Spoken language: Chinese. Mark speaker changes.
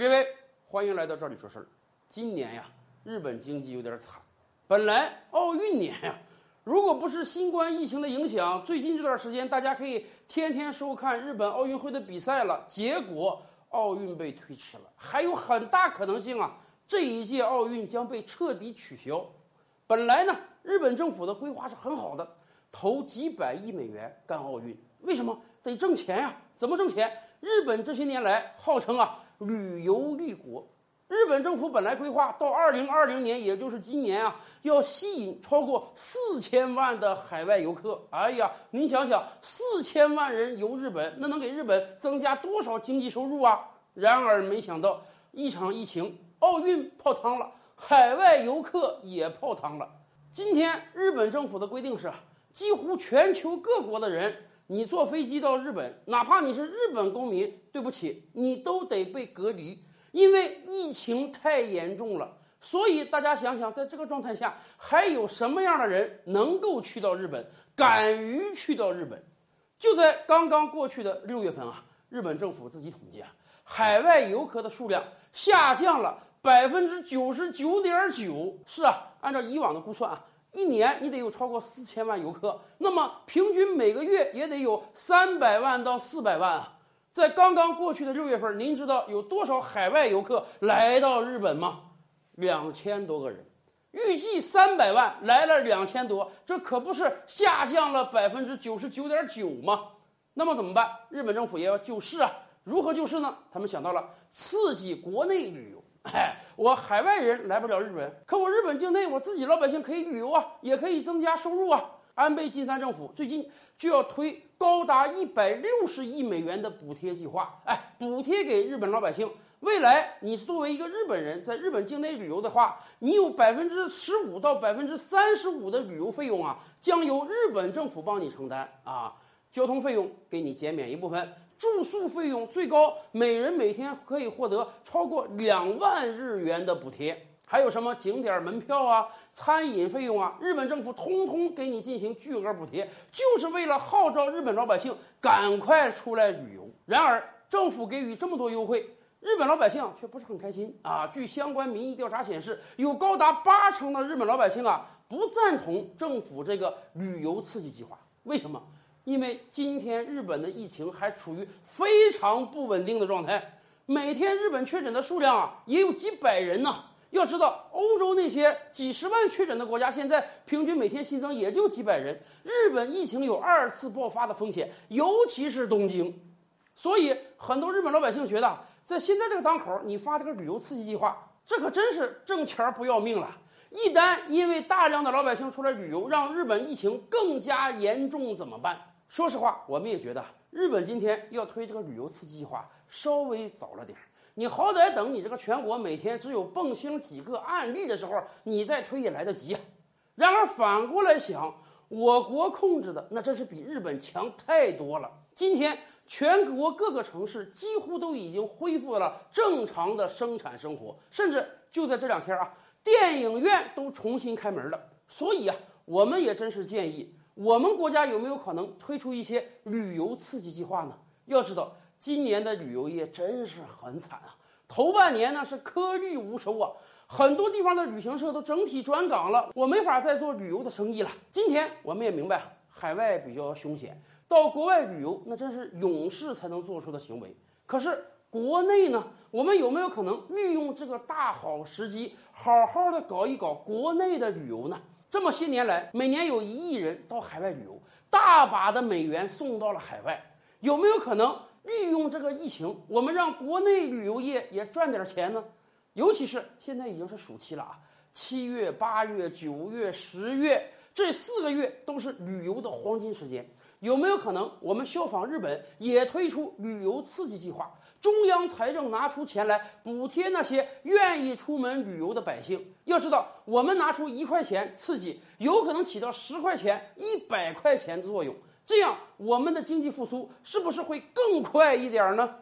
Speaker 1: 各位，欢迎来到这里说事儿。今年呀，日本经济有点惨。本来奥运年呀，如果不是新冠疫情的影响，最近这段时间大家可以天天收看日本奥运会的比赛了。结果奥运被推迟了，还有很大可能性啊，这一届奥运将被彻底取消。本来呢，日本政府的规划是很好的，投几百亿美元干奥运，为什么？得挣钱呀！怎么挣钱？日本这些年来号称啊。旅游立国，日本政府本来规划到二零二零年，也就是今年啊，要吸引超过四千万的海外游客。哎呀，您想想，四千万人游日本，那能给日本增加多少经济收入啊？然而没想到，一场疫情，奥运泡汤了，海外游客也泡汤了。今天日本政府的规定是，几乎全球各国的人。你坐飞机到日本，哪怕你是日本公民，对不起，你都得被隔离，因为疫情太严重了。所以大家想想，在这个状态下，还有什么样的人能够去到日本，敢于去到日本？就在刚刚过去的六月份啊，日本政府自己统计啊，海外游客的数量下降了百分之九十九点九。是啊，按照以往的估算啊。一年你得有超过四千万游客，那么平均每个月也得有三百万到四百万啊！在刚刚过去的六月份，您知道有多少海外游客来到日本吗？两千多个人，预计三百万来了两千多，这可不是下降了百分之九十九点九吗？那么怎么办？日本政府也要救市啊！如何救市呢？他们想到了刺激国内旅游。哎，我海外人来不了日本，可我日本境内我自己老百姓可以旅游啊，也可以增加收入啊。安倍晋三政府最近就要推高达一百六十亿美元的补贴计划，哎，补贴给日本老百姓。未来你作为一个日本人在日本境内旅游的话，你有百分之十五到百分之三十五的旅游费用啊，将由日本政府帮你承担啊，交通费用给你减免一部分。住宿费用最高，每人每天可以获得超过两万日元的补贴。还有什么景点门票啊、餐饮费用啊，日本政府通通给你进行巨额补贴，就是为了号召日本老百姓赶快出来旅游。然而，政府给予这么多优惠，日本老百姓却不是很开心啊。据相关民意调查显示，有高达八成的日本老百姓啊不赞同政府这个旅游刺激计划。为什么？因为今天日本的疫情还处于非常不稳定的状态，每天日本确诊的数量啊也有几百人呢。要知道，欧洲那些几十万确诊的国家，现在平均每天新增也就几百人。日本疫情有二次爆发的风险，尤其是东京。所以，很多日本老百姓觉得，在现在这个当口，你发这个旅游刺激计划，这可真是挣钱不要命了。一旦因为大量的老百姓出来旅游，让日本疫情更加严重，怎么办？说实话，我们也觉得日本今天要推这个旅游刺激计划稍微早了点儿。你好歹等你这个全国每天只有蹦星几个案例的时候，你再推也来得及啊。然而反过来想，我国控制的那真是比日本强太多了。今天全国各个城市几乎都已经恢复了正常的生产生活，甚至就在这两天啊，电影院都重新开门了。所以啊，我们也真是建议。我们国家有没有可能推出一些旅游刺激计划呢？要知道，今年的旅游业真是很惨啊！头半年呢是颗粒无收啊，很多地方的旅行社都整体转岗了，我没法再做旅游的生意了。今天我们也明白，海外比较凶险，到国外旅游那真是勇士才能做出的行为。可是国内呢，我们有没有可能利用这个大好时机，好好的搞一搞国内的旅游呢？这么些年来，每年有一亿人到海外旅游，大把的美元送到了海外。有没有可能利用这个疫情，我们让国内旅游业也赚点钱呢？尤其是现在已经是暑期了啊，七月、八月、九月、十月这四个月都是旅游的黄金时间。有没有可能我们效仿日本，也推出旅游刺激计划？中央财政拿出钱来补贴那些愿意出门旅游的百姓。要知道，我们拿出一块钱刺激，有可能起到十块钱、一百块钱的作用。这样，我们的经济复苏是不是会更快一点呢？